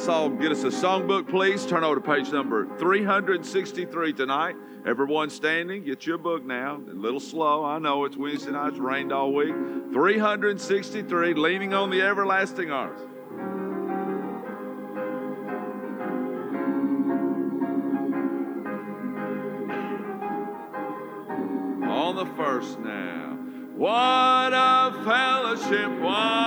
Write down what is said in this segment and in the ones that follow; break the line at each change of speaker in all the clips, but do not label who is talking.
Let's all get us a songbook, please. Turn over to page number 363 tonight. Everyone standing, get your book now. A little slow. I know it's Wednesday night, it's rained all week. 363, leaning on the everlasting arms. On the first now. What a fellowship, what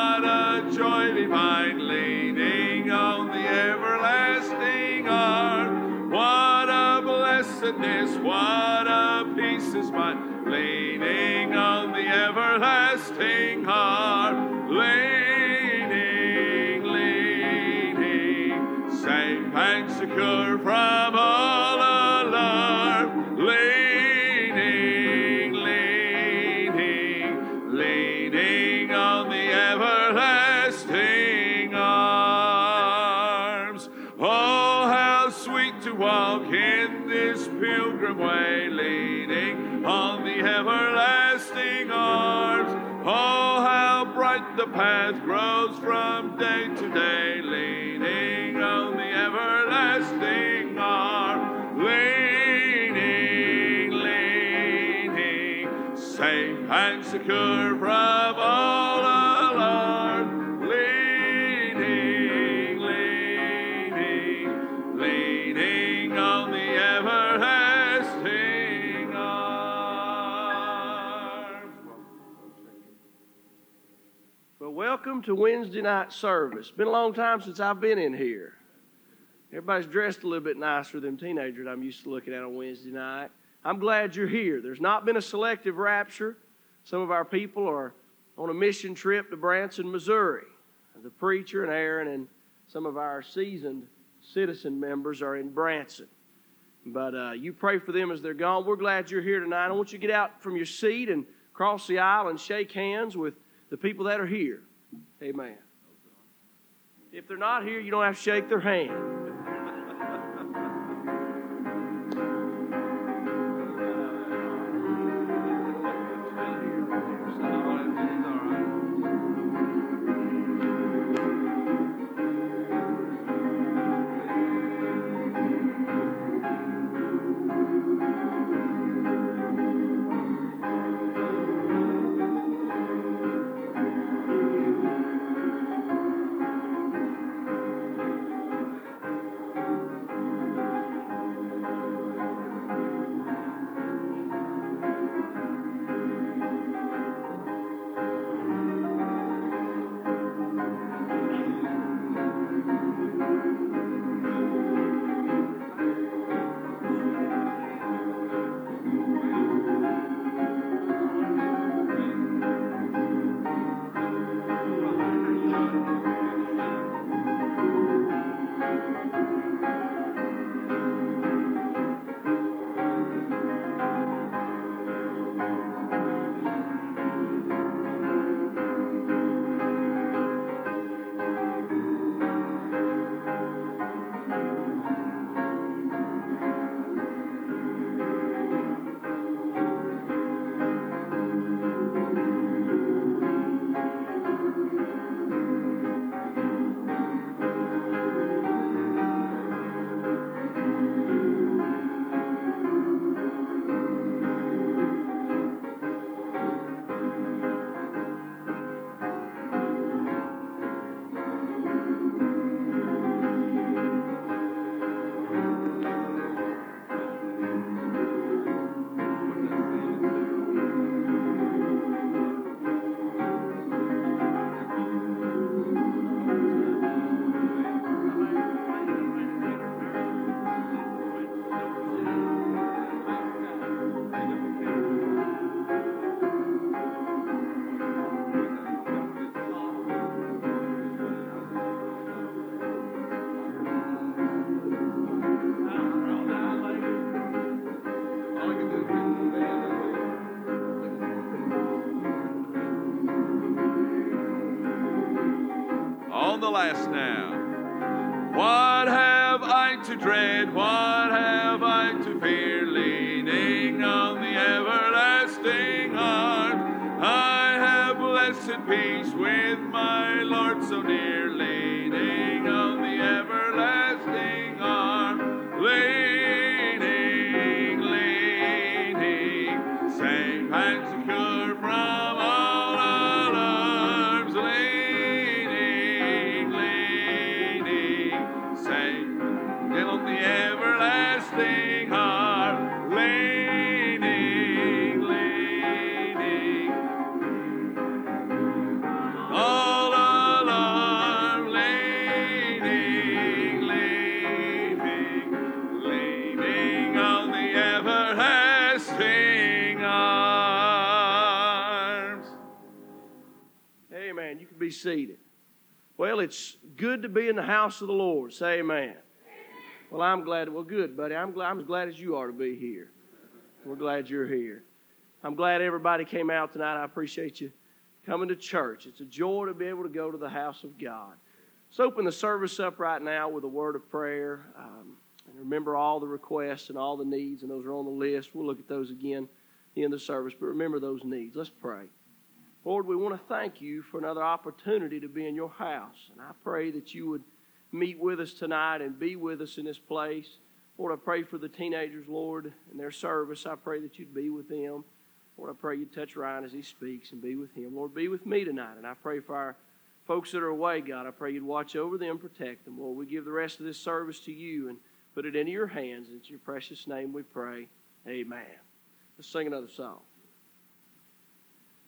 path grows from day to day, leaning on the everlasting arm. Leaning, leaning, safe and secure
welcome to Wednesday night service. Been a long time since I've been in here. Everybody's dressed a little bit nicer than teenagers I'm used to looking at on Wednesday night. I'm glad you're here. There's not been a selective rapture. Some of our people are on a mission trip to Branson, Missouri. The preacher and Aaron and some of our seasoned citizen members are in Branson. But uh, you pray for them as they're gone. We're glad you're here tonight. I want you to get out from your seat and cross the aisle and shake hands with the people that are here. Amen. If they're not here, you don't have to shake their hand. You can be seated. Well, it's good to be in the house of the Lord. Say amen. Well, I'm glad. Well, good, buddy. I'm glad. I'm as glad as you are to be here. We're glad you're here. I'm glad everybody came out tonight. I appreciate you coming to church. It's a joy to be able to go to the house of God. Let's open the service up right now with a word of prayer. Um, and remember all the requests and all the needs, and those are on the list. We'll look at those again in the service, but remember those needs. Let's pray. Lord, we want to thank you for another opportunity to be in your house. And I pray that you would meet with us tonight and be with us in this place. Lord, I pray for the teenagers, Lord, in their service. I pray that you'd be with them. Lord, I pray you'd touch Ryan as he speaks and be with him. Lord, be with me tonight. And I pray for our folks that are away, God. I pray you'd watch over them, protect them. Lord, we give the rest of this service to you and put it into your hands. In your precious name we pray. Amen. Let's sing another song.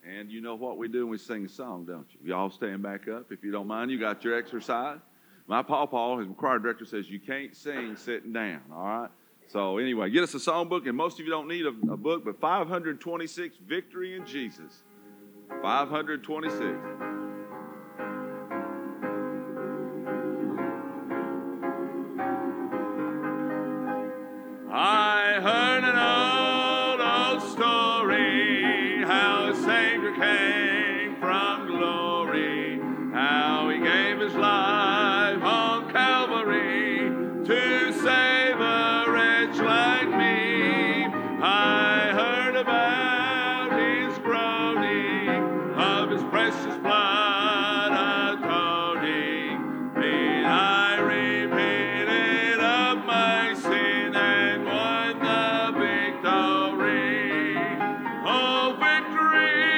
And you know what we do when we sing a song, don't you? Y'all stand back up. If you don't mind, you got your exercise. My pawpaw, his choir director, says you can't sing sitting down, all right? So anyway, get us a songbook, and most of you don't need a, a book, but 526, Victory in Jesus. 526. Victory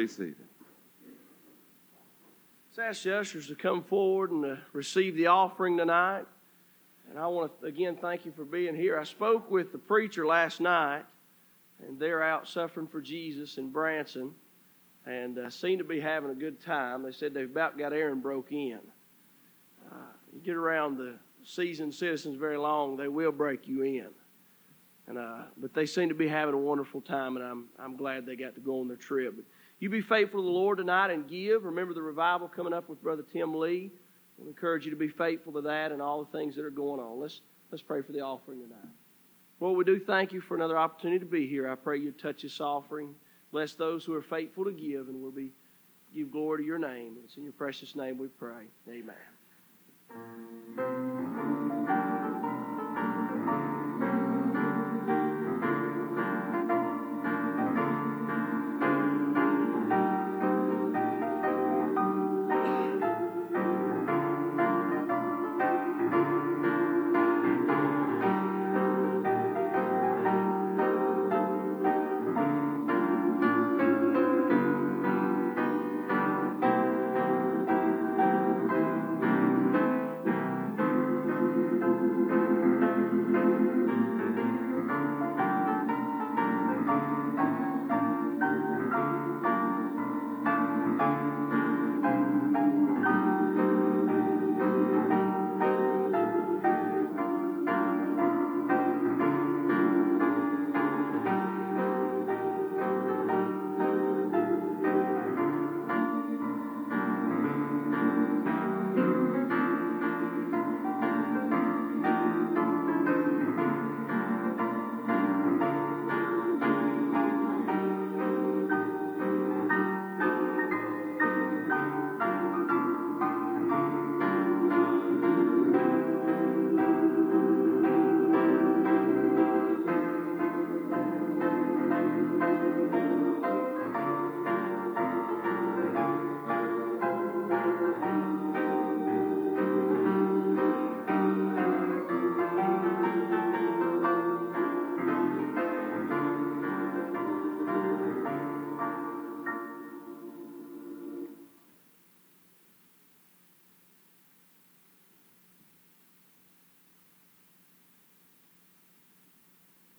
be seated.
Let's ask the ushers to come forward and receive the offering tonight. And I want to again thank you for being here. I spoke with the preacher last night, and they're out suffering for Jesus in Branson, and uh, seem to be having a good time. They said they've about got Aaron broke in. Uh, you get around the seasoned citizens very long, they will break you in. And uh, but they seem to be having a wonderful time, and I'm I'm glad they got to go on their trip. But you be faithful to the Lord tonight and give. Remember the revival coming up with Brother Tim Lee. We encourage you to be faithful to that and all the things that are going on. Let's let's pray for the offering tonight. Lord, we do thank you for another opportunity to be here. I pray you touch this offering. Bless those who are faithful to give, and we'll be give glory to your name. It's in your precious name we pray. Amen.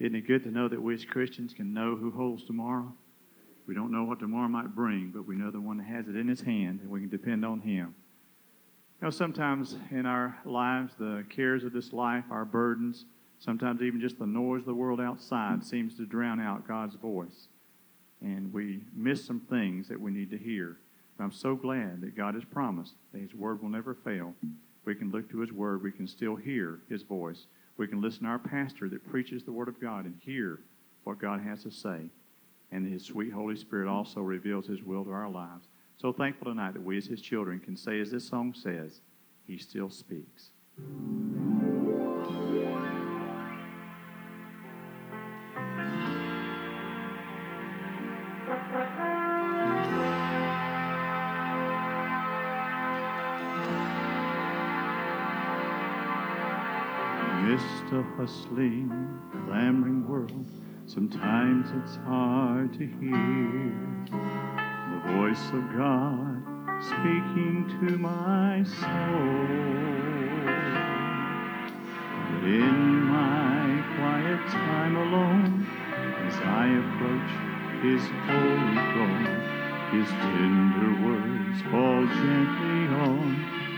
Isn't it good to know that we as Christians can know who holds tomorrow? We don't know what tomorrow might bring, but we know the one that has it in his hand, and we can depend on him. You know, sometimes in our lives, the cares of this life, our burdens, sometimes even just the noise of the world outside seems to drown out God's voice. And we miss some things that we need to hear. But I'm so glad that God has promised that His word will never fail. We can look to His word, we can still hear His voice. We can listen to our pastor that preaches the word of God and hear what God has to say. And His sweet Holy Spirit also reveals His will to our lives. So thankful tonight that we as His children can say, as this song says, He still speaks. Of hustling, clamoring world, sometimes it's hard to hear the voice of God speaking to my soul. But in my quiet time alone, as I approach His holy throne, His tender words fall gently on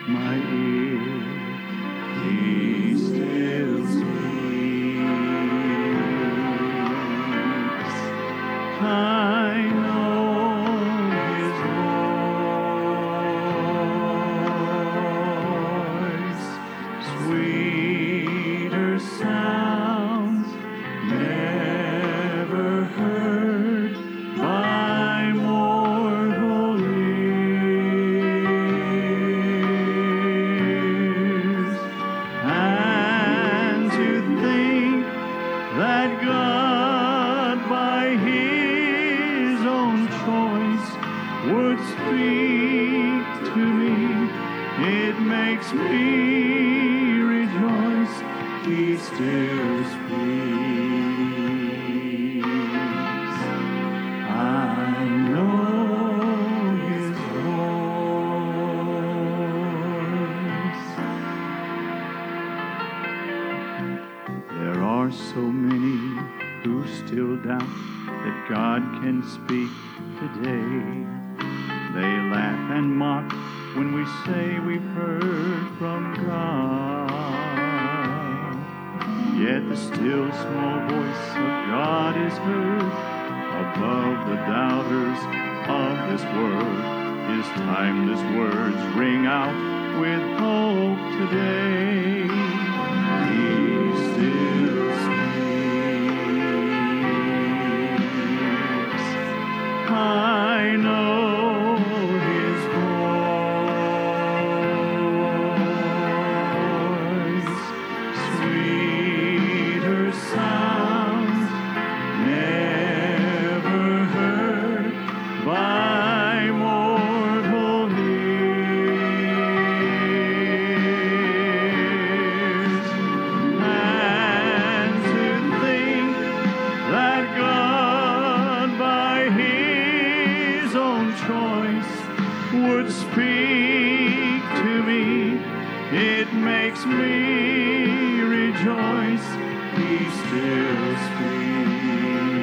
my ear. He would speak to me, it makes me rejoice. He still speaks.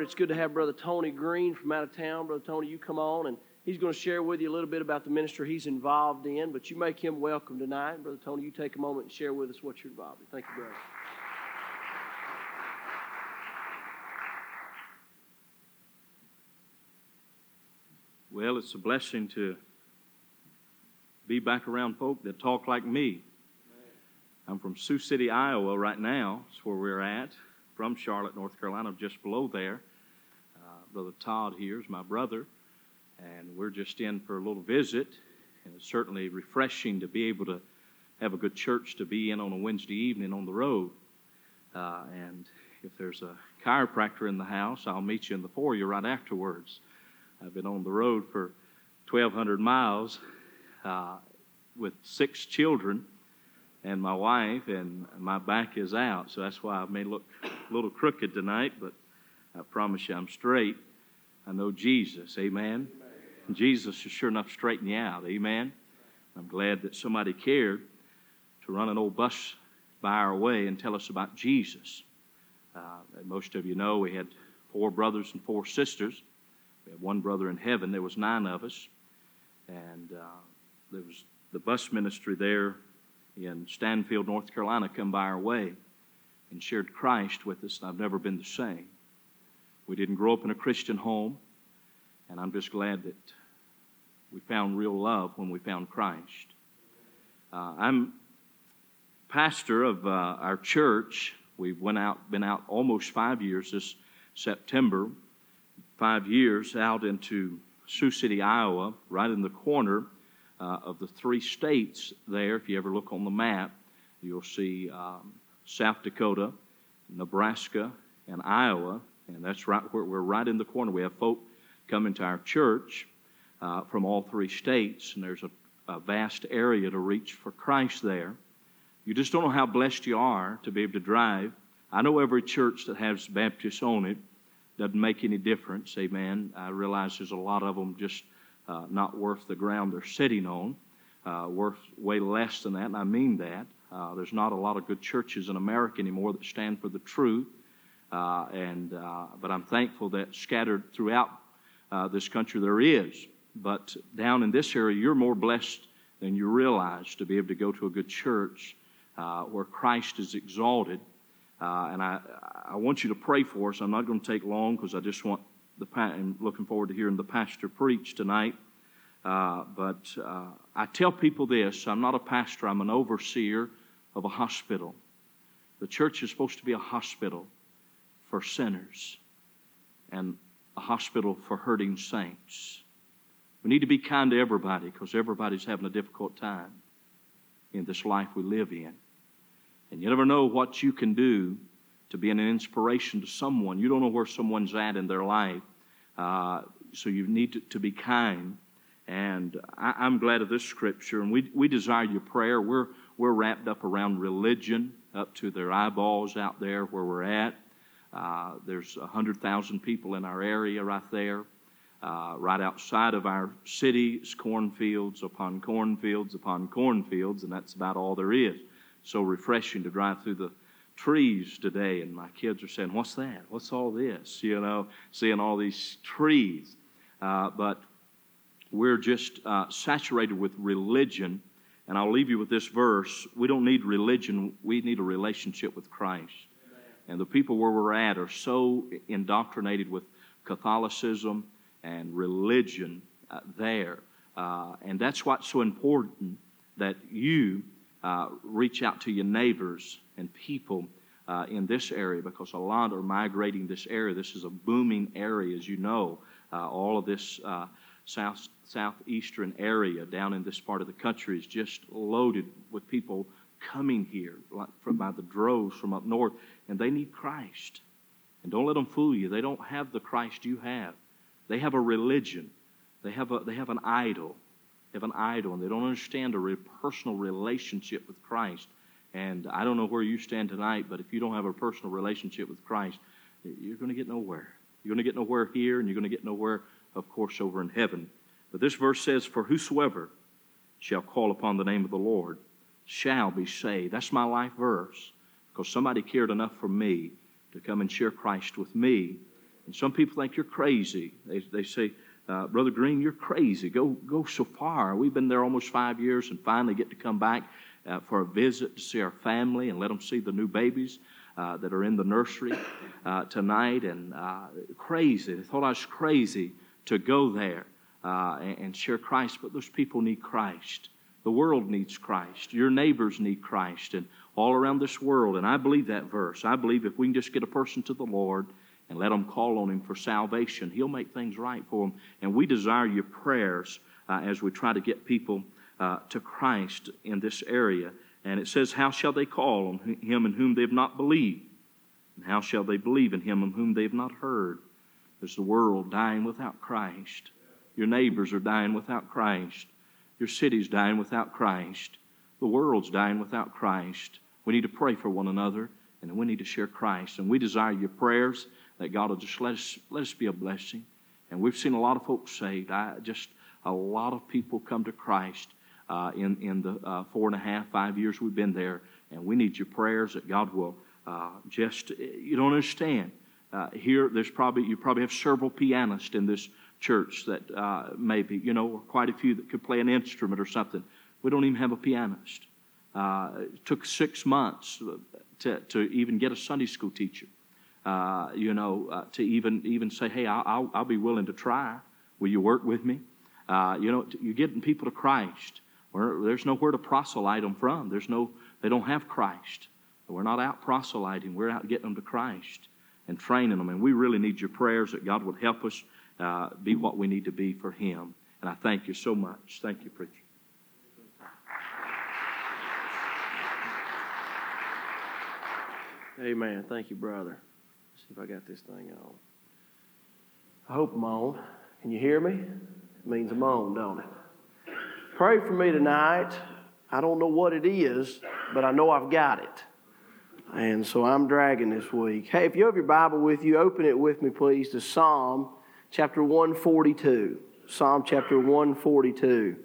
Word. It's good to have Brother Tony Green from out of town. Brother Tony, you come on, and he's going to share with you a little bit about the ministry he's involved in. But you make him welcome tonight. Brother Tony, you take a moment and share with us what you're involved in. Thank you, brother.
Well, it's a blessing to be back around folk that talk like me. I'm from Sioux City, Iowa, right now. That's where we're at. From Charlotte, North Carolina, just below there. Brother Todd here is my brother, and we're just in for a little visit. And it's certainly refreshing to be able to have a good church to be in on a Wednesday evening on the road. Uh, and if there's a chiropractor in the house, I'll meet you in the foyer right afterwards. I've been on the road for 1,200 miles uh, with six children and my wife, and my back is out. So that's why I may look a little crooked tonight, but I promise you I'm straight. I know Jesus. Amen. And Jesus is sure enough straighten you out. Amen. I'm glad that somebody cared to run an old bus by our way and tell us about Jesus. Uh, most of you know we had four brothers and four sisters. We had one brother in heaven. There was nine of us, and uh, there was the bus ministry there in Stanfield, North Carolina, come by our way and shared Christ with us, and I've never been the same. We didn't grow up in a Christian home, and I'm just glad that we found real love when we found Christ. Uh, I'm pastor of uh, our church. We've went out, been out almost five years this September. Five years out into Sioux City, Iowa, right in the corner uh, of the three states there. If you ever look on the map, you'll see um, South Dakota, Nebraska, and Iowa, and that's right where we're right in the corner. We have folk coming to our church uh, from all three states, and there's a, a vast area to reach for Christ there. You just don't know how blessed you are to be able to drive. I know every church that has Baptists on it doesn't make any difference. Amen. I realize there's a lot of them just uh, not worth the ground they're sitting on, uh, worth way less than that, and I mean that. Uh, there's not a lot of good churches in America anymore that stand for the truth, uh, and uh, but I'm thankful that scattered throughout uh, this country there is. But down in this area, you're more blessed than you realize to be able to go to a good church where Christ is exalted. and I, I want you to pray for us. I'm not going to take long because I just want the I'm looking forward to hearing the pastor preach tonight. Uh, but uh, I tell people this I'm not a pastor, I'm an overseer of a hospital. The church is supposed to be a hospital for sinners and a hospital for hurting saints. We need to be kind to everybody because everybody's having a difficult time in this life we live in. And you never know what you can do to be an inspiration to someone. You don't know where someone's at in their life. Uh, so you need to, to be kind. And I, am glad of this scripture. And we, we desire your prayer. We're, we're wrapped up around religion, up to their eyeballs out there where we're at. Uh, there's 100,000 people in our area right there. Uh, right outside of our city is cornfields upon cornfields upon cornfields, and that's about all there is. So refreshing to drive through the trees today, and my kids are saying, What's that? What's all this? You know, seeing all these trees. Uh, but we're just uh, saturated with religion. And I'll leave you with this verse. We don't need religion, we need a relationship with Christ. And the people where we're at are so indoctrinated with Catholicism and religion uh, there. Uh, and that's why it's so important that you uh, reach out to your neighbors and people uh, in this area because a lot are migrating this area. This is a booming area, as you know. Uh, all of this uh, south southeastern area down in this part of the country is just loaded with people coming here like from by the droves from up north, and they need Christ. And don't let them fool you. They don't have the Christ you have. They have a religion. They have a they have an idol. They have an idol, and they don't understand a re- personal relationship with Christ. And I don't know where you stand tonight, but if you don't have a personal relationship with Christ, you're going to get nowhere. You're going to get nowhere here, and you're going to get nowhere, of course, over in heaven. But this verse says, For whosoever shall call upon the name of the Lord shall be saved. That's my life verse, because somebody cared enough for me to come and share Christ with me. And some people think you're crazy. They, they say, uh, Brother Green, you're crazy. Go, go so far. We've been there almost five years and finally get to come back uh, for a visit to see our family and let them see the new babies uh, that are in the nursery uh, tonight. And uh, crazy. They thought I was crazy to go there. uh, and, and share Christ, but those people need Christ. The world needs Christ. Your neighbors need Christ, and all around this world. And I believe that verse. I believe if we can just get a person to the Lord and let them call on Him for salvation, He'll make things right for them. And we desire your prayers uh, as we try to get people uh, to Christ in this area. And it says, How shall they call on Him in whom they have not believed? And how shall they believe in Him in whom they have not heard? There's the world dying without Christ. Your neighbors are dying without Christ. Your city's dying without Christ. The world's dying without Christ. We need to pray for one another, and we need to share Christ. And we desire your prayers that God will just let us let us be a blessing. And we've seen a lot of folks saved. I just a lot of people come to Christ uh, in in the uh, four and a half, five years we've been there. And we need your prayers that God will uh, just you don't understand. Uh, here, there's probably you probably have several pianists in this church that uh, maybe, you know, or quite a few that could play an instrument or something. We don't even have a pianist. Uh, it took six months to, to even get a Sunday school teacher, uh, you know, uh, to even, even say, hey, I'll, I'll, be willing to try. Will you work with me? Uh, you know, you're getting people to Christ. Where there's nowhere to proselyte them from. There's no, they don't have Christ. We're not out proselyting. We're out getting them to Christ and training them. And we really need your prayers that God would help us uh, be what we need to be for Him. And I thank you so much. Thank you, preacher.
Amen. Thank you, brother. Let's see if I got this thing on. I hope I'm on. Can you hear me? It means I'm on, don't it? Pray for me tonight. I don't know what it is, but I know I've got it. And so I'm dragging this week. Hey, if you have your Bible with you, open it with me, please, to Psalm chapter 142. Psalm chapter 142.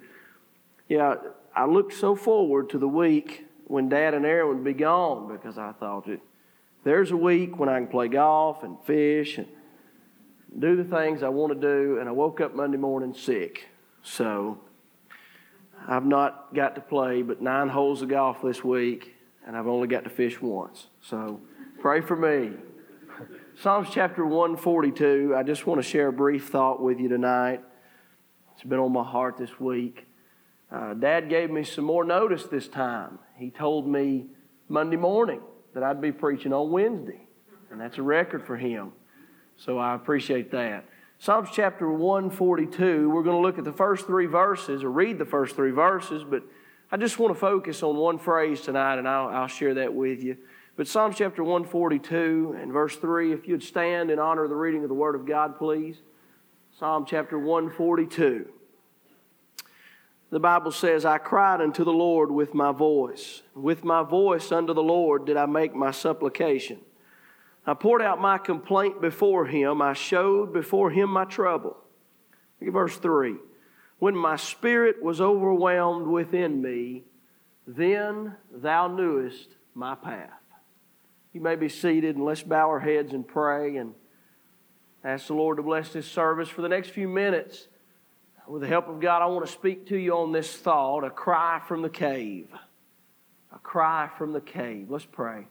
Yeah, I looked so forward to the week when Dad and Aaron would be gone because I thought that there's a week when I can play golf and fish and do the things I want to do. And I woke up Monday morning sick. So I've not got to play but nine holes of golf this week, and I've only got to fish once. So pray for me. Psalms chapter 142, I just want to share a brief thought with you tonight. It's been on my heart this week. Uh, Dad gave me some more notice this time. He told me Monday morning that I'd be preaching on Wednesday, and that's a record for him. So I appreciate that. Psalms chapter 142, we're going to look at the first three verses, or read the first three verses, but I just want to focus on one phrase tonight, and I'll, I'll share that with you. But Psalms chapter 142 and verse 3, if you'd stand in honor of the reading of the Word of God, please. Psalm chapter 142. The Bible says, I cried unto the Lord with my voice. With my voice unto the Lord did I make my supplication. I poured out my complaint before him. I showed before him my trouble. Look at verse 3. When my spirit was overwhelmed within me, then thou knewest my path. You may be seated and let's bow our heads and pray and ask the Lord to bless this service for the next few minutes. With the help of God, I want to speak to you on this thought a cry from the cave. A cry from the cave. Let's pray.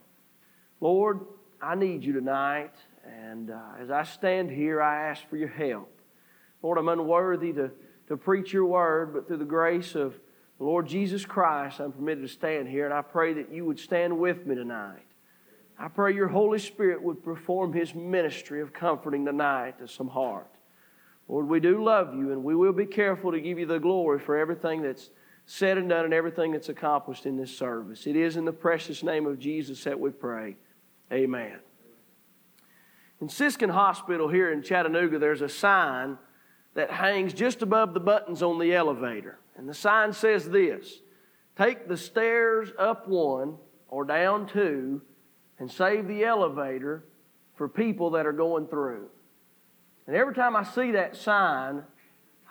Lord, I need you tonight, and uh, as I stand here, I ask for your help. Lord, I'm unworthy to, to preach your word, but through the grace of the Lord Jesus Christ, I'm permitted to stand here, and I pray that you would stand with me tonight. I pray your Holy Spirit would perform his ministry of comforting tonight to some heart. Lord, we do love you, and we will be careful to give you the glory for everything that's said and done and everything that's accomplished in this service. It is in the precious name of Jesus that we pray. Amen. In Siskin Hospital here in Chattanooga, there's a sign that hangs just above the buttons on the elevator. And the sign says this Take the stairs up one or down two and save the elevator for people that are going through. And every time I see that sign,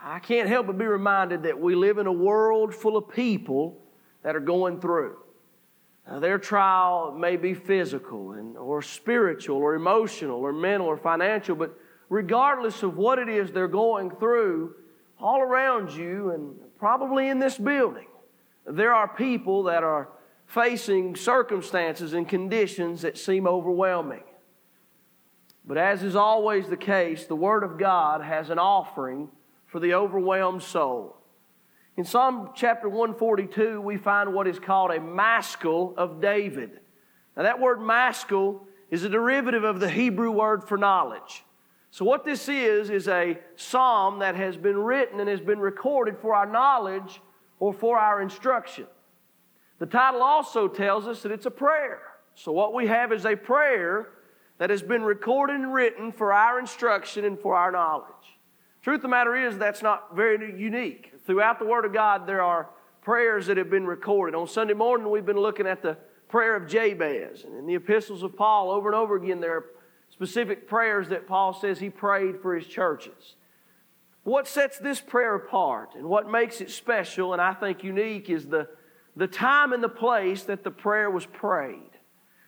I can't help but be reminded that we live in a world full of people that are going through. Now, their trial may be physical and, or spiritual or emotional or mental or financial, but regardless of what it is they're going through, all around you and probably in this building, there are people that are facing circumstances and conditions that seem overwhelming. But as is always the case, the Word of God has an offering for the overwhelmed soul. In Psalm chapter 142, we find what is called a maskil of David. Now, that word maskil is a derivative of the Hebrew word for knowledge. So, what this is, is a psalm that has been written and has been recorded for our knowledge or for our instruction. The title also tells us that it's a prayer. So, what we have is a prayer that has been recorded and written for our instruction and for our knowledge. Truth of the matter is, that's not very unique. Throughout the Word of God, there are prayers that have been recorded. On Sunday morning, we've been looking at the prayer of Jabez. And in the epistles of Paul, over and over again, there are specific prayers that Paul says he prayed for his churches. What sets this prayer apart and what makes it special and I think unique is the, the time and the place that the prayer was prayed.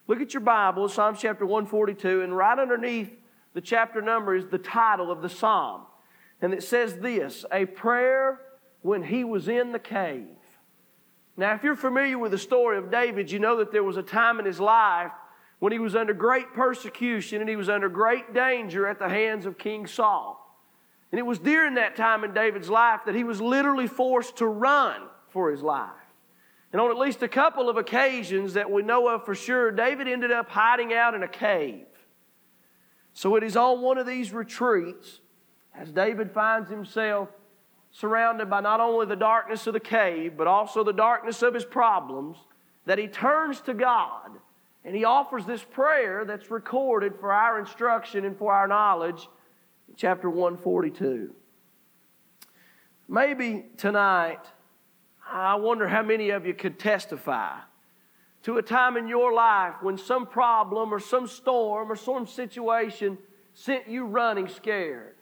Look at your Bible, Psalms chapter 142, and right underneath the chapter number is the title of the psalm. And it says this A prayer when he was in the cave. Now, if you're familiar with the story of David, you know that there was a time in his life when he was under great persecution and he was under great danger at the hands of King Saul. And it was during that time in David's life that he was literally forced to run for his life. And on at least a couple of occasions that we know of for sure, David ended up hiding out in a cave. So it is on one of these retreats, as David finds himself surrounded by not only the darkness of the cave, but also the darkness of his problems, that he turns to God and he offers this prayer that's recorded for our instruction and for our knowledge chapter 142. Maybe tonight, I wonder how many of you could testify to a time in your life when some problem or some storm or some situation sent you running scared.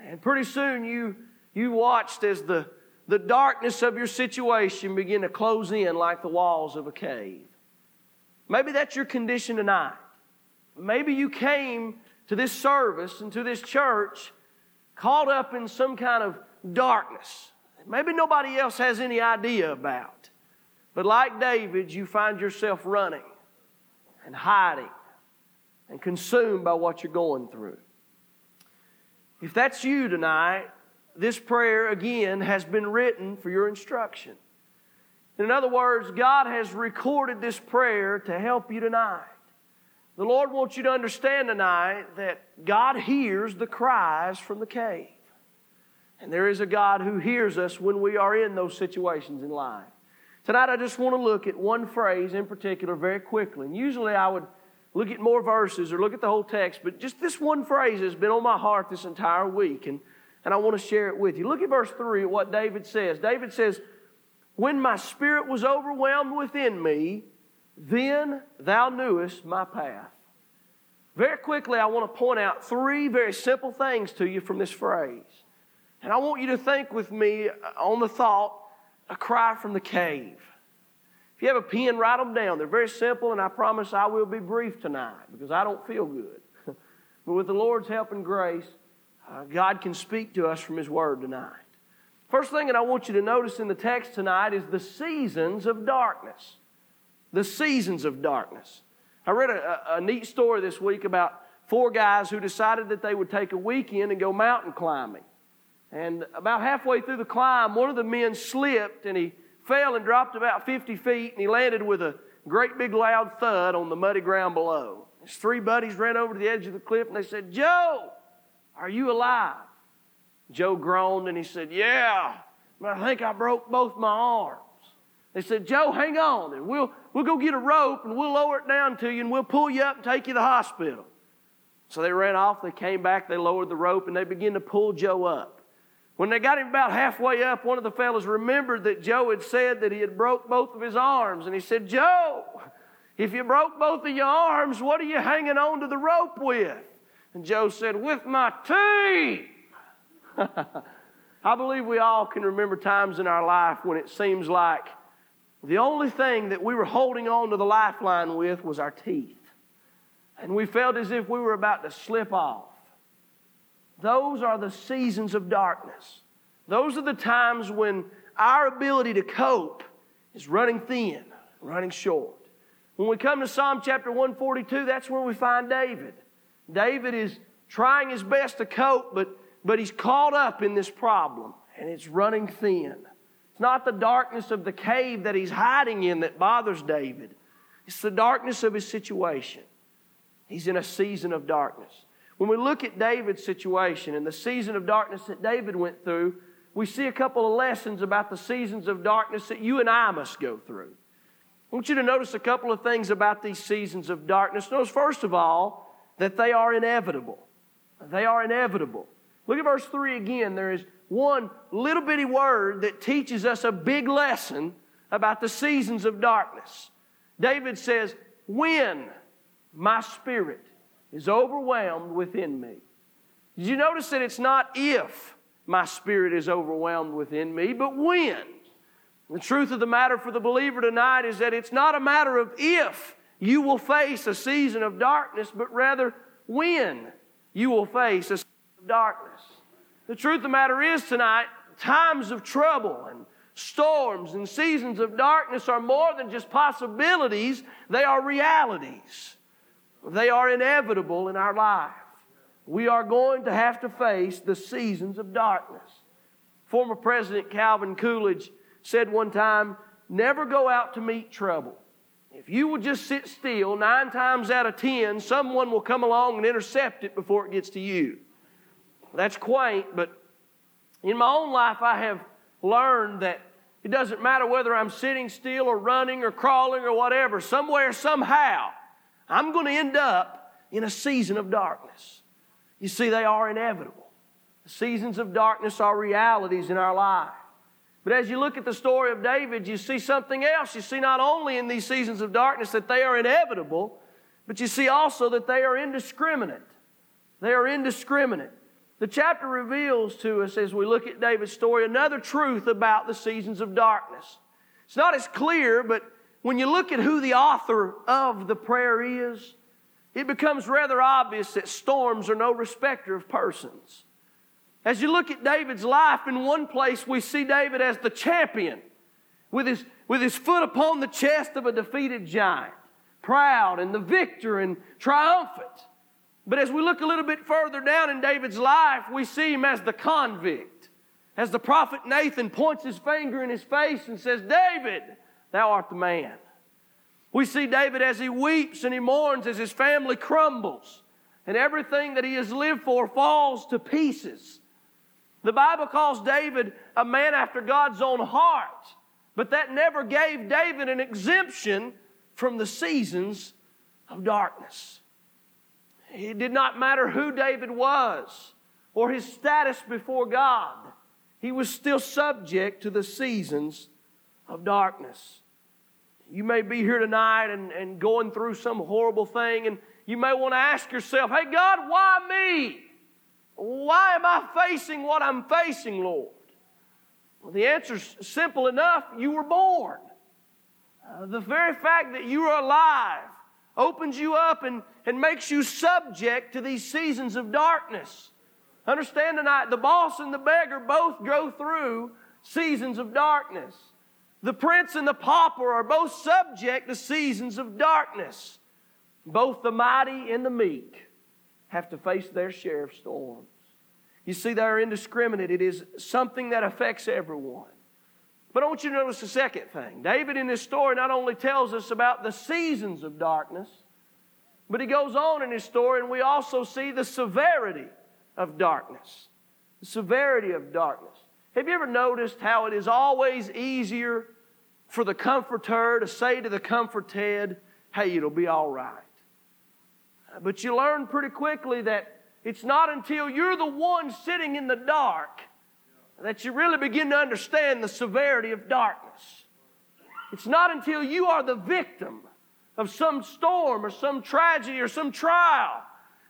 And pretty soon you, you watched as the, the darkness of your situation began to close in like the walls of a cave. Maybe that's your condition tonight. Maybe you came to this service and to this church caught up in some kind of darkness. Maybe nobody else has any idea about. But like David, you find yourself running and hiding and consumed by what you're going through. If that's you tonight, this prayer again has been written for your instruction. In other words, God has recorded this prayer to help you tonight. The Lord wants you to understand tonight that God hears the cries from the cave. And there is a God who hears us when we are in those situations in life. Tonight, I just want to look at one phrase in particular very quickly. And usually I would look at more verses or look at the whole text, but just this one phrase has been on my heart this entire week, and, and I want to share it with you. Look at verse 3 what David says. David says, when my spirit was overwhelmed within me, then thou knewest my path. Very quickly, I want to point out three very simple things to you from this phrase. And I want you to think with me on the thought a cry from the cave. If you have a pen, write them down. They're very simple, and I promise I will be brief tonight because I don't feel good. but with the Lord's help and grace, uh, God can speak to us from His Word tonight. First thing that I want you to notice in the text tonight is the seasons of darkness. The seasons of darkness. I read a, a, neat story this week about four guys who decided that they would take a weekend and go mountain climbing. And about halfway through the climb, one of the men slipped and he fell and dropped about 50 feet and he landed with a great big loud thud on the muddy ground below. His three buddies ran over to the edge of the cliff and they said, Joe, are you alive? Joe groaned and he said, Yeah, but I think I broke both my arms. They said, Joe, hang on, and we'll, we'll go get a rope and we'll lower it down to you and we'll pull you up and take you to the hospital. So they ran off, they came back, they lowered the rope, and they began to pull Joe up. When they got him about halfway up, one of the fellows remembered that Joe had said that he had broke both of his arms. And he said, Joe, if you broke both of your arms, what are you hanging on to the rope with? And Joe said, With my teeth. I believe we all can remember times in our life when it seems like the only thing that we were holding on to the lifeline with was our teeth. And we felt as if we were about to slip off. Those are the seasons of darkness. Those are the times when our ability to cope is running thin, running short. When we come to Psalm chapter 142, that's where we find David. David is trying his best to cope, but but he's caught up in this problem and it's running thin. It's not the darkness of the cave that he's hiding in that bothers David, it's the darkness of his situation. He's in a season of darkness. When we look at David's situation and the season of darkness that David went through, we see a couple of lessons about the seasons of darkness that you and I must go through. I want you to notice a couple of things about these seasons of darkness. Notice, first of all, that they are inevitable. They are inevitable. Look at verse 3 again. There is one little bitty word that teaches us a big lesson about the seasons of darkness. David says, When my spirit is overwhelmed within me. Did you notice that it's not if my spirit is overwhelmed within me, but when? The truth of the matter for the believer tonight is that it's not a matter of if you will face a season of darkness, but rather when you will face a of darkness. The truth of the matter is tonight, times of trouble and storms and seasons of darkness are more than just possibilities, they are realities. They are inevitable in our life. We are going to have to face the seasons of darkness. Former President Calvin Coolidge said one time, Never go out to meet trouble. If you will just sit still, nine times out of ten, someone will come along and intercept it before it gets to you. That's quaint, but in my own life, I have learned that it doesn't matter whether I'm sitting still or running or crawling or whatever, somewhere, somehow, I'm going to end up in a season of darkness. You see, they are inevitable. The seasons of darkness are realities in our life. But as you look at the story of David, you see something else. You see not only in these seasons of darkness that they are inevitable, but you see also that they are indiscriminate. They are indiscriminate. The chapter reveals to us as we look at David's story another truth about the seasons of darkness. It's not as clear, but when you look at who the author of the prayer is, it becomes rather obvious that storms are no respecter of persons. As you look at David's life, in one place we see David as the champion with his, with his foot upon the chest of a defeated giant, proud and the victor and triumphant. But as we look a little bit further down in David's life, we see him as the convict. As the prophet Nathan points his finger in his face and says, David, thou art the man. We see David as he weeps and he mourns as his family crumbles and everything that he has lived for falls to pieces. The Bible calls David a man after God's own heart, but that never gave David an exemption from the seasons of darkness. It did not matter who David was or his status before God, he was still subject to the seasons of darkness. You may be here tonight and, and going through some horrible thing, and you may want to ask yourself, hey, God, why me? Why am I facing what I'm facing, Lord? Well, the answer's simple enough. You were born. Uh, the very fact that you are alive opens you up and, and makes you subject to these seasons of darkness. Understand tonight, the boss and the beggar both go through seasons of darkness. The prince and the pauper are both subject to seasons of darkness. Both the mighty and the meek have to face their share of storms. You see, they are indiscriminate. It is something that affects everyone. But I want you to notice the second thing. David in this story not only tells us about the seasons of darkness, but he goes on in his story and we also see the severity of darkness. The severity of darkness. Have you ever noticed how it is always easier for the comforter to say to the comforted, hey, it'll be all right? But you learn pretty quickly that it's not until you're the one sitting in the dark that you really begin to understand the severity of darkness. It's not until you are the victim of some storm or some tragedy or some trial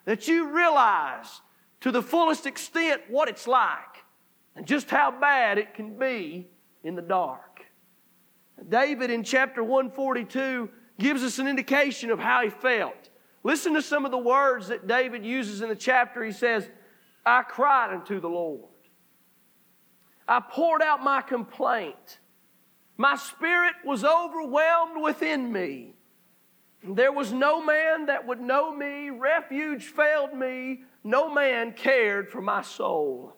that you realize to the fullest extent what it's like and just how bad it can be in the dark. David in chapter 142 gives us an indication of how he felt. Listen to some of the words that David uses in the chapter. He says, I cried unto the Lord. I poured out my complaint. My spirit was overwhelmed within me. There was no man that would know me. Refuge failed me. no man cared for my soul.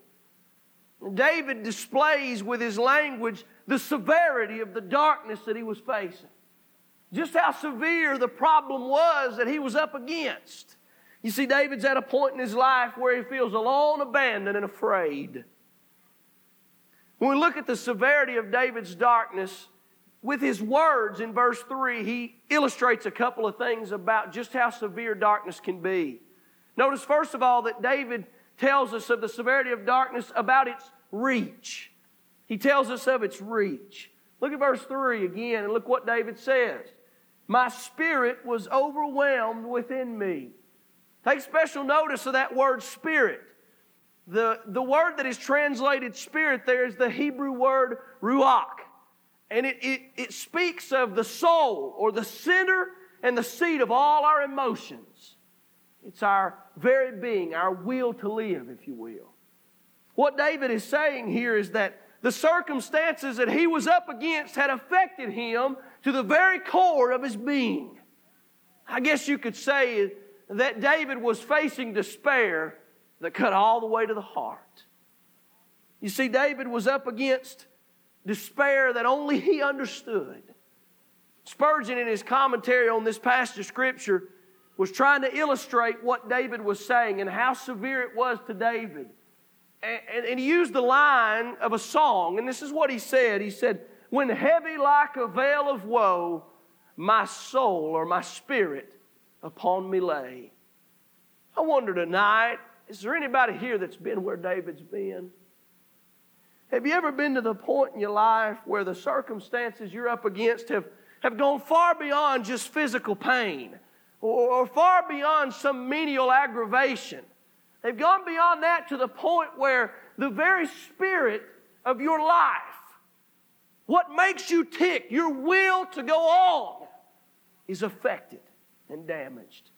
David displays with his language the severity of the darkness that he was facing. Just how severe the problem was that he was up against. You see, David's at a point in his life where he feels alone, abandoned, and afraid. When we look at the severity of David's darkness, with his words in verse 3, he illustrates a couple of things about just how severe darkness can be. Notice, first of all, that David tells us of the severity of darkness about its reach. He tells us of its reach. Look at verse 3 again and look what David says. My spirit was overwhelmed within me. Take special notice of that word spirit. The, the word that is translated spirit there is the Hebrew word ruach. And it, it, it speaks of the soul or the center and the seat of all our emotions. It's our very being, our will to live, if you will. What David is saying here is that the circumstances that he was up against had affected him to the very core of his being. I guess you could say that David was facing despair that cut all the way to the heart. You see, David was up against despair that only he understood. Spurgeon, in his commentary on this passage of Scripture, was trying to illustrate what David was saying and how severe it was to David. And, and, and, he used the line of a song, and this is what he said. He said, When heavy like a veil of woe, my soul or my spirit upon me lay. I wonder tonight, is there anybody here that's been where David's been? Have you ever been to the point in your life where the circumstances you're up against have, have gone far beyond just physical pain or, or far beyond some menial aggravation? They've gone beyond that to the point where the very spirit of your life, what makes you tick, your will to go on, is affected and damaged.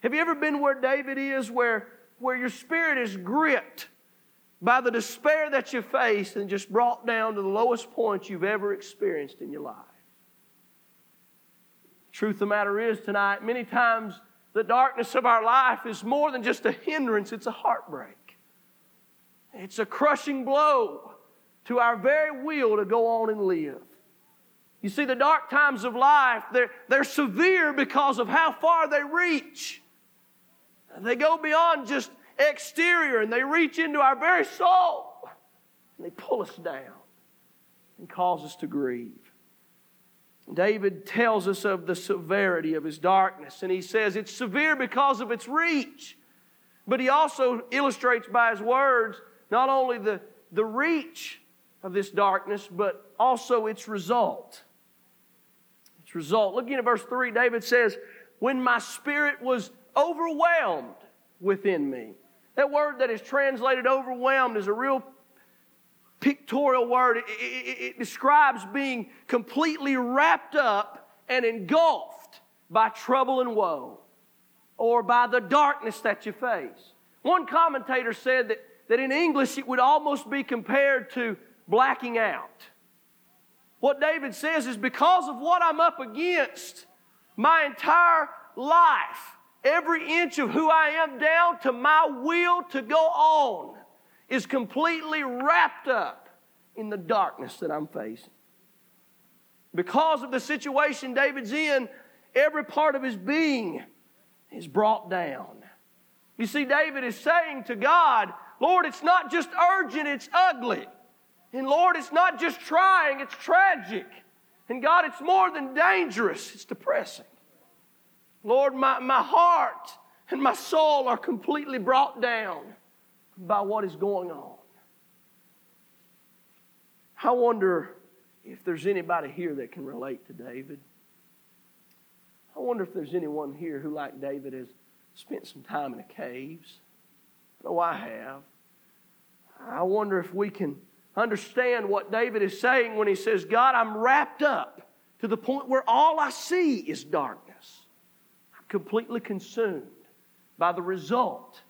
Have you ever been where David is, where, where your spirit is gripped by the despair that you face and just brought down to the lowest point you've ever experienced in your life. Truth of the matter is, tonight, many times the darkness of our life is more than just a hindrance, it's a heartbreak. It's a crushing blow to our very will to go on and live. You see, the dark times of life, they're, they're severe because of how far they reach. They go beyond just exterior and they reach into our very soul and they pull us down and cause us to grieve. David tells us of the severity of his darkness, and he says it's severe because of its reach. But he also illustrates by his words not only the, the reach of this darkness, but also its result. Its result. Looking at verse 3, David says, When my spirit was overwhelmed within me. That word that is translated overwhelmed is a real pictorial word. It, it, it, describes being completely wrapped up and engulfed by trouble and woe or by the darkness that you face. One commentator said that, that in English it would almost be compared to blacking out. What David says is because of what I'm up against, my entire life Every inch of who I am down to my will to go on is completely wrapped up in the darkness that I'm facing. Because of the situation David's in, every part of his being is brought down. You see, David is saying to God, Lord, it's not just urgent, it's ugly. And Lord, it's not just trying, it's tragic. And God, it's more than dangerous, it's depressing. Lord, my, my heart and my soul are completely brought down by what is going on. I wonder if there's anybody here that can relate to David. I wonder if there's anyone here who, like David, has spent some time in the caves. I know I have. I wonder if we can understand what David is saying when he says, God, I'm wrapped up to the point where all I see is darkness completely consumed by the result,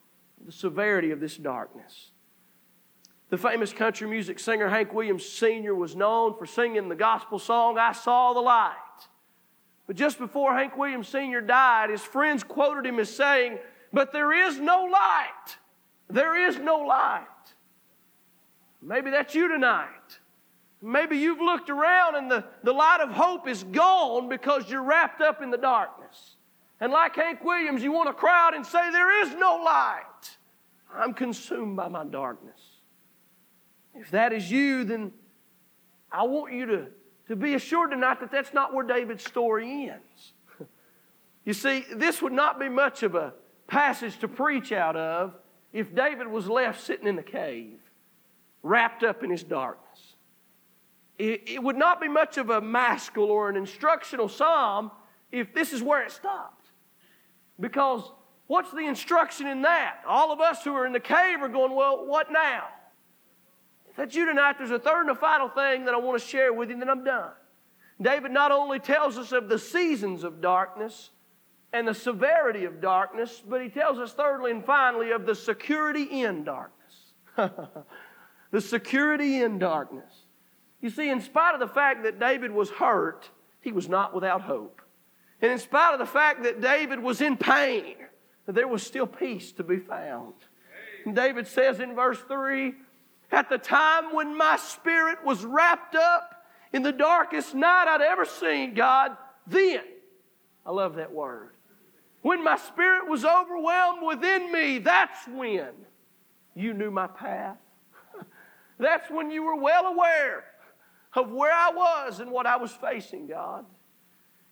the severity of this darkness. The famous country music singer Hank Williams Sr. was known for singing the gospel song, I Saw the Light. But just before Hank Williams Sr. died, his friends quoted him as saying, but there is no light. There is no light. Maybe that's you tonight. Maybe you've looked around and the, the light of hope is gone because you're wrapped up in the darkness. And like Hank Williams, you want to cry out and say, There is no light. I'm consumed by my darkness. If that is you, then I want you to, to be assured tonight that that's not where David's story ends. You see, this would not be much of a passage to preach out of if David was left sitting in the cave, wrapped up in his darkness. It, it would not be much of a maskil or an instructional psalm if this is where it stopped. Because what's the instruction in that? All of us who are in the cave are going, well, what now? If that's you tonight, there's a third and a final thing that I want to share with you, and then I'm done. David not only tells us of the seasons of darkness and the severity of darkness, but he tells us thirdly and finally of the security in darkness. the security in darkness. You see, in spite of the fact that David was hurt, he was not without hope. And in spite of the fact that David was in pain, there was still peace to be found. And David says in verse 3 at the time when my spirit was wrapped up in the darkest night I'd ever seen, God, then, I love that word. When my spirit was overwhelmed within me, that's when you knew my path. that's when you were well aware of where I was and what I was facing, God.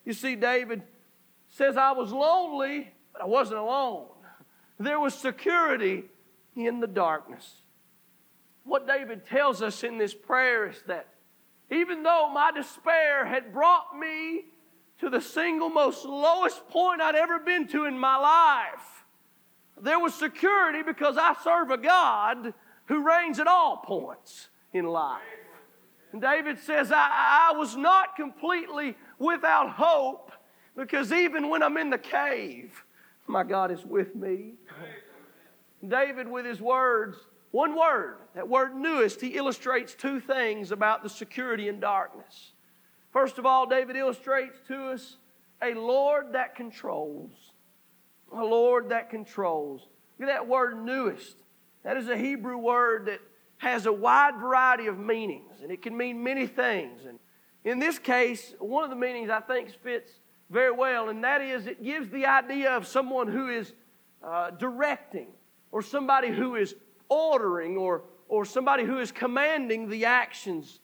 You see, David says, I was lonely, but I wasn't alone. There was security in the darkness. What David tells us in this prayer is that even though my despair had brought me to the single most lowest point I'd ever been to in my life, there was security because I serve a God who reigns at all points in life. And David says, I, I was not completely without hope because even when I'm in the cave, my God is with me. David, with his words, one word, that word knewest, he illustrates two things about the security in darkness. First of all, David illustrates to us a Lord that controls. A Lord that controls. Look at that word knewest. That is a Hebrew word that has a wide variety of meanings, and it can mean many things. And in this case, one of the meanings I think fits very well, and that is it gives the idea of someone who is uh, directing, or somebody who is ordering or, or somebody who is commanding the actions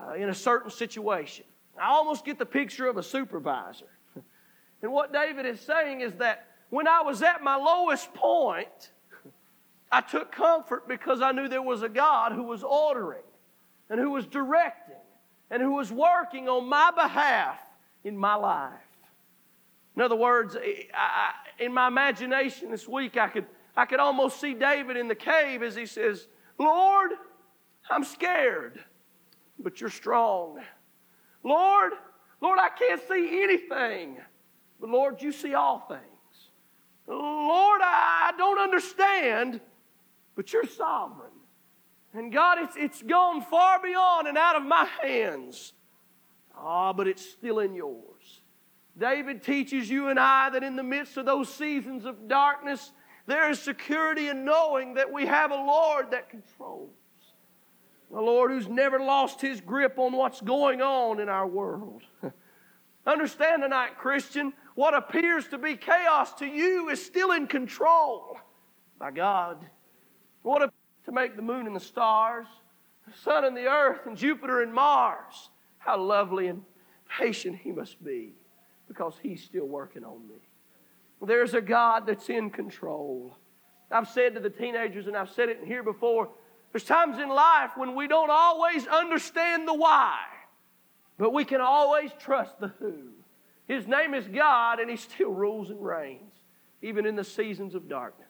uh, in a certain situation. I almost get the picture of a supervisor. and what David is saying is that when I was at my lowest point, I took comfort because I knew there was a God who was ordering and who was directing and who was working on my behalf in my life. In other words, I, in my imagination this week, I could I could almost see David in the cave as he says, Lord, I'm scared, but you're strong. Lord, Lord, I can't see anything, but Lord, you see all things. Lord, I don't understand, but you're sovereign. And God, it's, it's gone far beyond and out of my hands. Ah, but it's still in yours. David teaches you and I that in the midst of those seasons of darkness, there is security in knowing that we have a Lord that controls. A Lord who's never lost his grip on what's going on in our world. Understand tonight, Christian, what appears to be chaos to you is still in control by God. What a, to make the moon and the stars, the sun and the earth, and Jupiter and Mars. How lovely and patient he must be because he's still working on me. There's a God that's in control. I've said to the teenagers, and I've said it here before, there's times in life when we don't always understand the why, but we can always trust the who. His name is God, and He still rules and reigns, even in the seasons of darkness.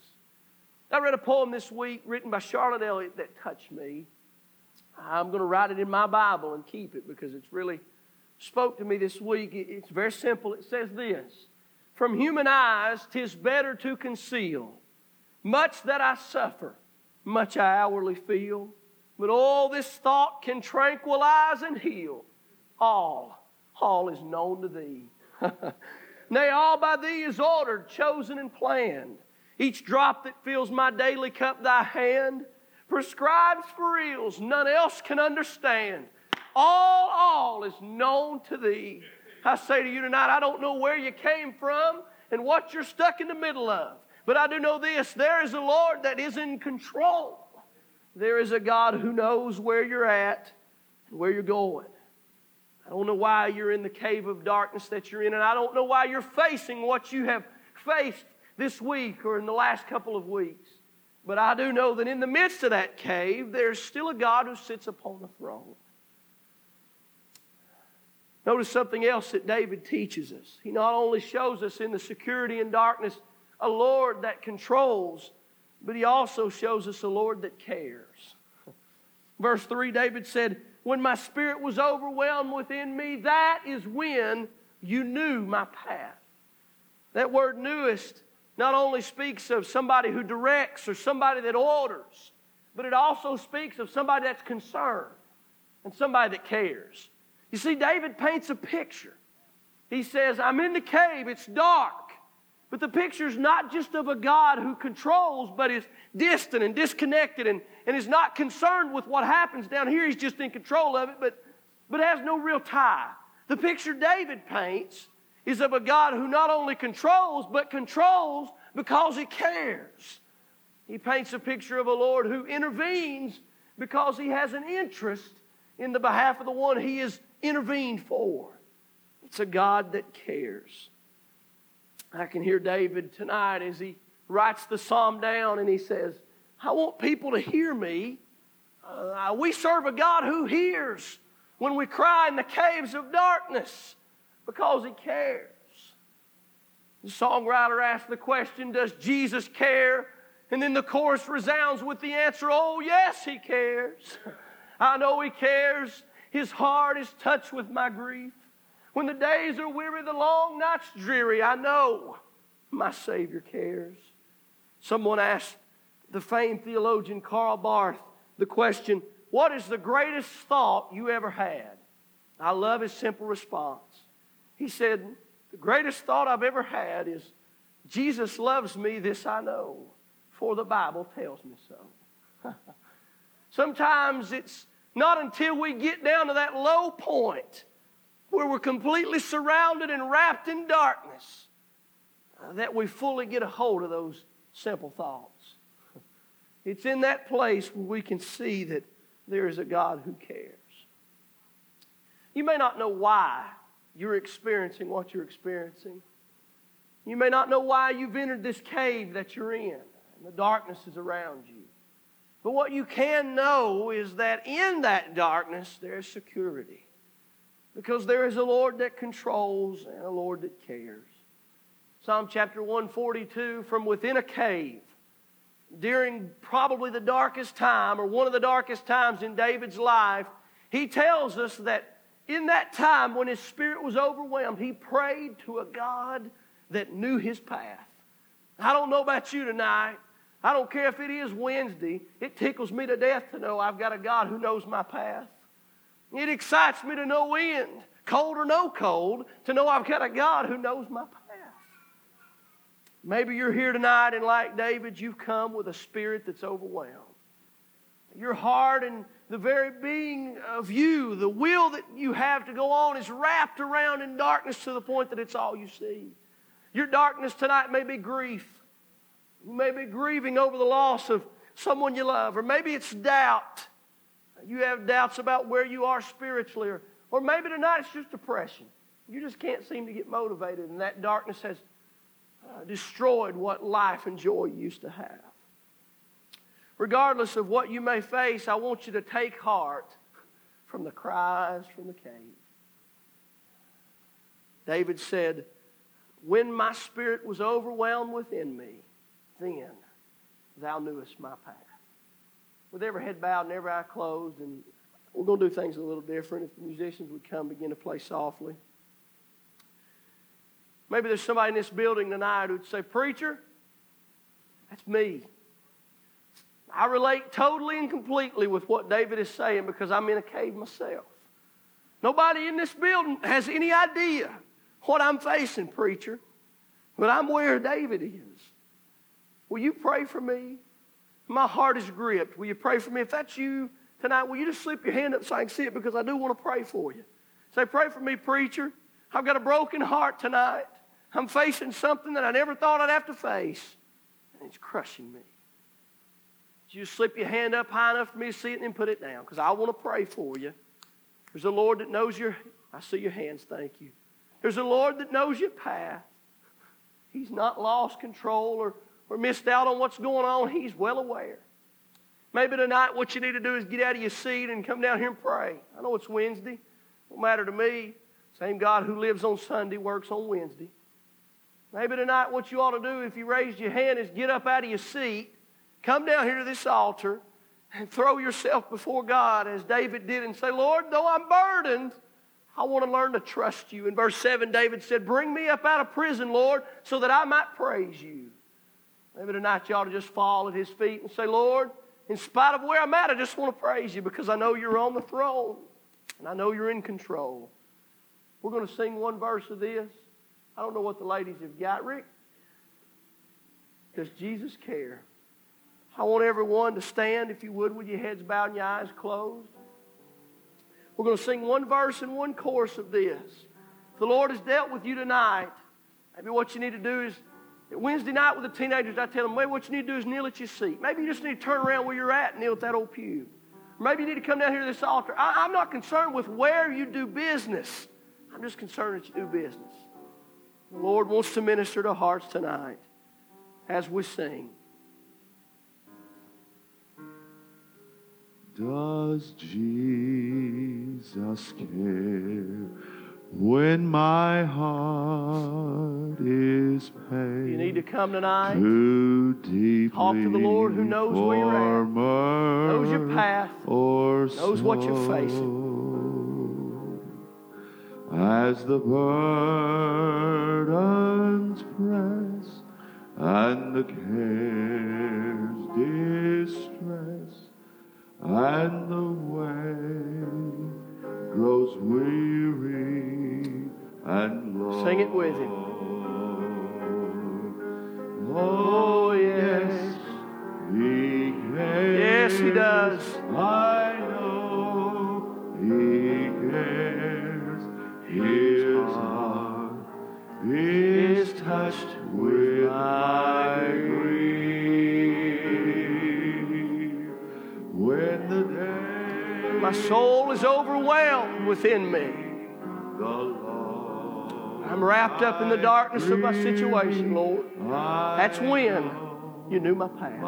I read a poem this week written by Charlotte Elliott that touched me. I'm going to write it in my Bible and keep it because it's really spoke to me this week. It's very simple. It says this from human eyes, tis better to conceal much that I suffer, much I hourly feel. But all this thought can tranquilize and heal. All, all is known to thee. Nay, all by thee is ordered, chosen, and planned. Each drop that fills my daily cup, thy hand prescribes for ills none else can understand. All, all is known to thee. I say to you tonight, I don't know where you came from and what you're stuck in the middle of. But I do know this there is a Lord that is in control. There is a God who knows where you're at and where you're going. I don't know why you're in the cave of darkness that you're in, and I don't know why you're facing what you have faced this week or in the last couple of weeks. But I do know that in the midst of that cave, there's still a God who sits upon the throne. Notice something else that David teaches us. He not only shows us in the security and darkness a Lord that controls, but he also shows us a Lord that cares. Verse 3 David said, When my spirit was overwhelmed within me, that is when you knew my path. That word knewest not only speaks of somebody who directs or somebody that orders, but it also speaks of somebody that's concerned and somebody that cares. You see, David paints a picture. He says, I'm in the cave, it's dark. But the picture is not just of a God who controls, but is distant and disconnected and, and is not concerned with what happens down here. He's just in control of it, but, but has no real tie. The picture David paints is of a God who not only controls, but controls because he cares. He paints a picture of a Lord who intervenes because he has an interest in the behalf of the one he is intervened for. It's a God that cares. I can hear David tonight as he writes the psalm down and he says, I want people to hear me. Uh, we serve a God who hears when we cry in the caves of darkness because he cares. The songwriter asks the question, Does Jesus care? And then the chorus resounds with the answer, Oh, yes, he cares. I know he cares. His heart is touched with my grief. When the days are weary, the long nights dreary, I know my Savior cares. Someone asked the famed theologian Karl Barth the question, What is the greatest thought you ever had? I love his simple response. He said, The greatest thought I've ever had is, Jesus loves me, this I know, for the Bible tells me so. Sometimes it's not until we get down to that low point where we're completely surrounded and wrapped in darkness uh, that we fully get a hold of those simple thoughts. It's in that place where we can see that there is a God who cares. You may not know why you're experiencing what you're experiencing. You may not know why you've entered this cave that you're in and the darkness is around you. But what you can know is that in that darkness there's security. Because there is a Lord that controls and a Lord that cares. Psalm chapter 142 from within a cave, during probably the darkest time or one of the darkest times in David's life, he tells us that in that time when his spirit was overwhelmed, he prayed to a God that knew his path. I don't know about you tonight. I don't care if it is Wednesday. It tickles me to death to know I've got a God who knows my path. It excites me to no end, cold or no cold, to know I've got a God who knows my path. Maybe you're here tonight and, like David, you've come with a spirit that's overwhelmed. Your heart and the very being of you, the will that you have to go on, is wrapped around in darkness to the point that it's all you see. Your darkness tonight may be grief. You may be grieving over the loss of someone you love, or maybe it's doubt. You have doubts about where you are spiritually, or, or maybe tonight it's just depression. You just can't seem to get motivated, and that darkness has uh, destroyed what life and joy used to have. Regardless of what you may face, I want you to take heart from the cries from the cave. David said, When my spirit was overwhelmed within me, then thou knewest my path with every head bowed and every eye closed, and we're going to do things a little different. If the musicians would come begin to play softly. Maybe there's somebody in this building tonight who would say, Preacher, that's me. I relate totally and completely with what David is saying because I'm in a cave myself. Nobody in this building has any idea what I'm facing, preacher, but I'm where David is. Will you pray for me? My heart is gripped. Will you pray for me? If that's you tonight, will you just slip your hand up so I can see it because I do want to pray for you. Say, pray for me, preacher. I've got a broken heart tonight. I'm facing something that I never thought I'd have to face, and it's crushing me. You slip your hand up high enough for me to see it and then put it down because I want to pray for you. There's a Lord that knows your, I see your hands, thank you. There's a Lord that knows your path. He's not lost control or, or missed out on what's going on. He's well aware. Maybe tonight what you need to do is get out of your seat and come down here and pray. I know it's Wednesday. Don't matter to me. Same God who lives on Sunday works on Wednesday. Maybe tonight what you ought to do if you raised your hand is get up out of your seat Come down here to this altar and throw yourself before God as David did and say, Lord, though I'm burdened, I want to learn to trust you. In verse 7, David said, Bring me up out of prison, Lord, so that I might praise you. Maybe tonight you ought to just fall at his feet and say, Lord, in spite of where I'm at, I just want to praise you because I know you're on the throne and I know you're in control. We're going to sing one verse of this. I don't know what the ladies have got. Rick, does Jesus care? I want everyone to stand, if you would, with your heads bowed and your eyes closed. We're going to sing one verse and one chorus of this. If the Lord has dealt with you tonight, maybe what you need to do is Wednesday night with the teenagers, I tell them, maybe what you need to do is kneel at your seat. Maybe you just need to turn around where you're at and kneel at that old pew. Maybe you need to come down here to this altar. I, I'm not concerned with where you do business. I'm just concerned that you do business. The Lord wants to minister to hearts tonight as we sing.
Does Jesus care when my heart is pain?
You need to come tonight.
Too deeply
Talk to the Lord who knows where you're at, knows your path,
or
knows what you're facing.
As the burdens press and the cares distress and the way grows weary and long.
Sing it with him.
Oh, yes, he cares.
Yes, he does.
I know he cares. His heart is touched with my
My soul is overwhelmed within me. I'm wrapped up in the darkness of my situation, Lord. That's when you knew my path.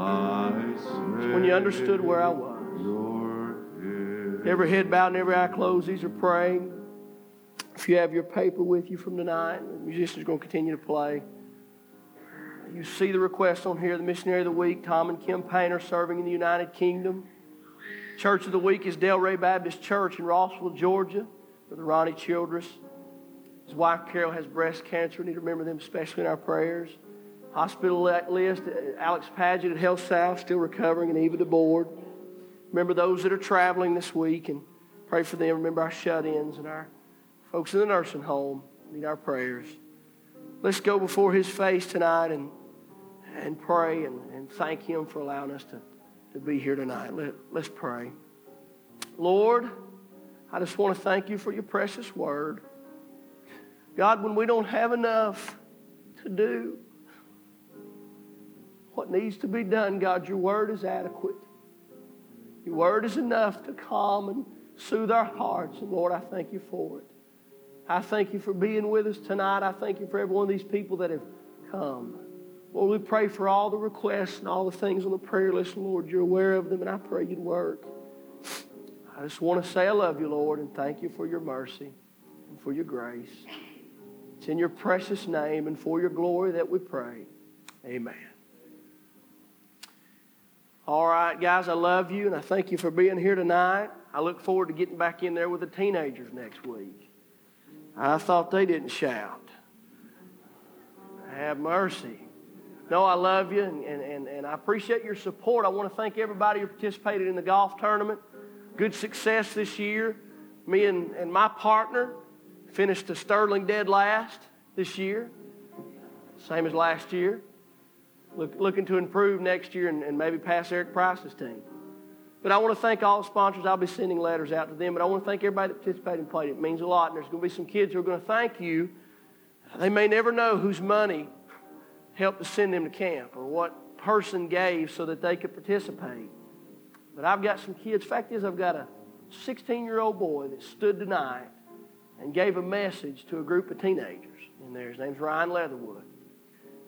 When you understood where I was. Every head bowed and every eye closed. These are praying. If you have your paper with you from tonight, the musicians are going to continue to play. You see the request on here the missionary of the week, Tom and Kim Painter, serving in the United Kingdom. Church of the week is Delray Baptist Church in Rossville, Georgia, Brother Ronnie Childress. His wife Carol has breast cancer. We need to remember them especially in our prayers. Hospital list, uh, Alex Paget at Health South, still recovering, and Eva DeBoard. Remember those that are traveling this week and pray for them. Remember our shut ins and our folks in the nursing home. Need our prayers. Let's go before His face tonight and, and pray and, and thank Him for allowing us to, to be here tonight. Let, let's pray. Lord, I just want to thank you for your precious word. God, when we don't have enough to do what needs to be done, God, your word is adequate. Your word is enough to calm and soothe our hearts. And Lord, I thank you for it. I thank you for being with us tonight. I thank you for every one of these people that have come. Lord, we pray for all the requests and all the things on the prayer list. Lord, you're aware of them, and I pray you'd work. I just want to say I love you, Lord, and thank you for your mercy and for your grace. It's in your precious name and for your glory that we pray. Amen. All right, guys, I love you, and I thank you for being here tonight. I look forward to getting back in there with the teenagers next week. I thought they didn't shout. Have mercy. No, I love you, and, and, and, I appreciate your support. I want to thank everybody who participated in the golf tournament. Good success this year. Me and, and my partner finished the Sterling dead last this year, same as last year. look, looking to improve next year and, and maybe pass Eric Price's team. But I want to thank all the sponsors. I'll be sending letters out to them. But I want to thank everybody that participated and played. It means a lot. And there's going to be some kids who are going to thank you. They may never know whose money helped to send them to camp or what person gave so that they could participate. But I've got some kids. Fact is, I've got a 16 year old boy that stood tonight and gave a message to a group of teenagers in there. His name's Ryan Leatherwood.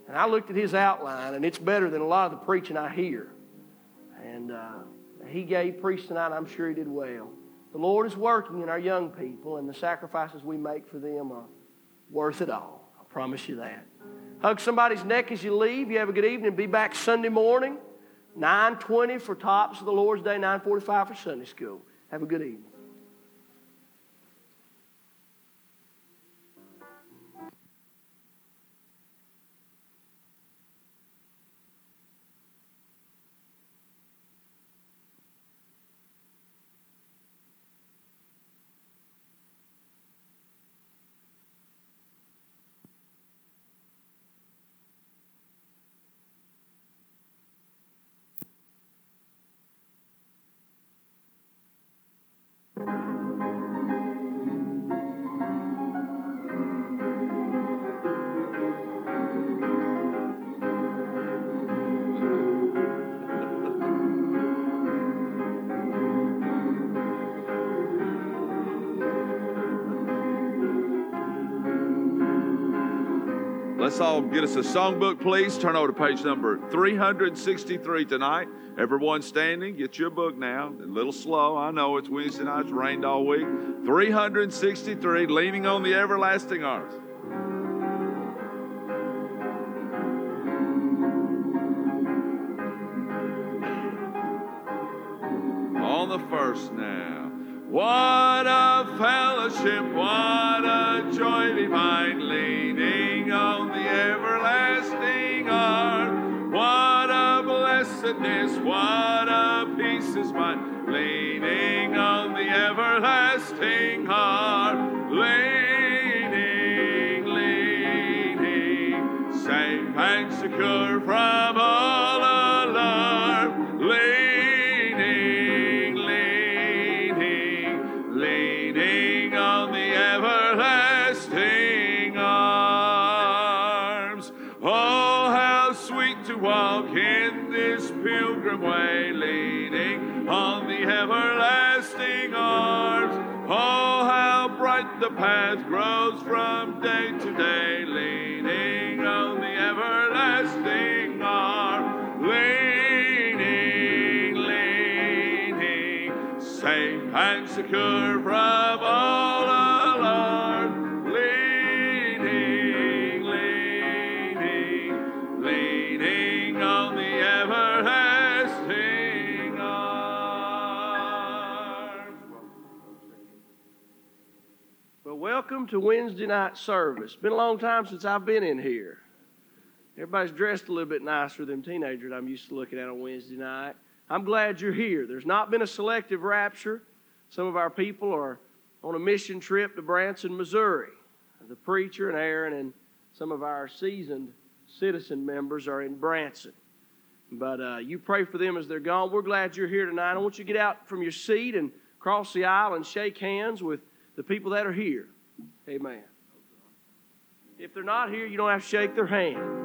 And I looked at his outline, and it's better than a lot of the preaching I hear. And uh, he gave preach tonight. I'm sure he did well. The Lord is working in our young people, and the sacrifices we make for them are worth it all. I promise you that. Hug somebody's neck as you leave. You have a good evening. Be back Sunday morning, 9:20 for tops of the Lord's Day, 9:45 for Sunday school. Have a good evening.
Let's all get us a songbook, please. Turn over to page number 363 tonight. Everyone standing, get your book now. A little slow, I know it's Wednesday night, it's rained all week. 363, Leaning on the Everlasting Arms. On the first now. What a fellowship, what a joy divine, secure from all alarm. Leaning, leaning, leaning on the everlasting arms. Oh, how sweet to walk in this pilgrim way, leaning on the everlasting arms. Oh, how bright the path grows from day to day, secure from all alarm. Leaning, leaning, leaning on the everlasting arms.
Well, welcome to Wednesday night service. Been a long time since I've been in here. Everybody's dressed a little bit nicer than teenagers I'm used to looking at on Wednesday night. I'm glad you're here. There's not been a selective rapture. Some of our people are on a mission trip to Branson, Missouri. The preacher and Aaron and some of our seasoned citizen members are in Branson. But uh, you pray for them as they're gone. We're glad you're here tonight. I want you to get out from your seat and cross the aisle and shake hands with the people that are here. Amen. If they're not here, you don't have to shake their hand.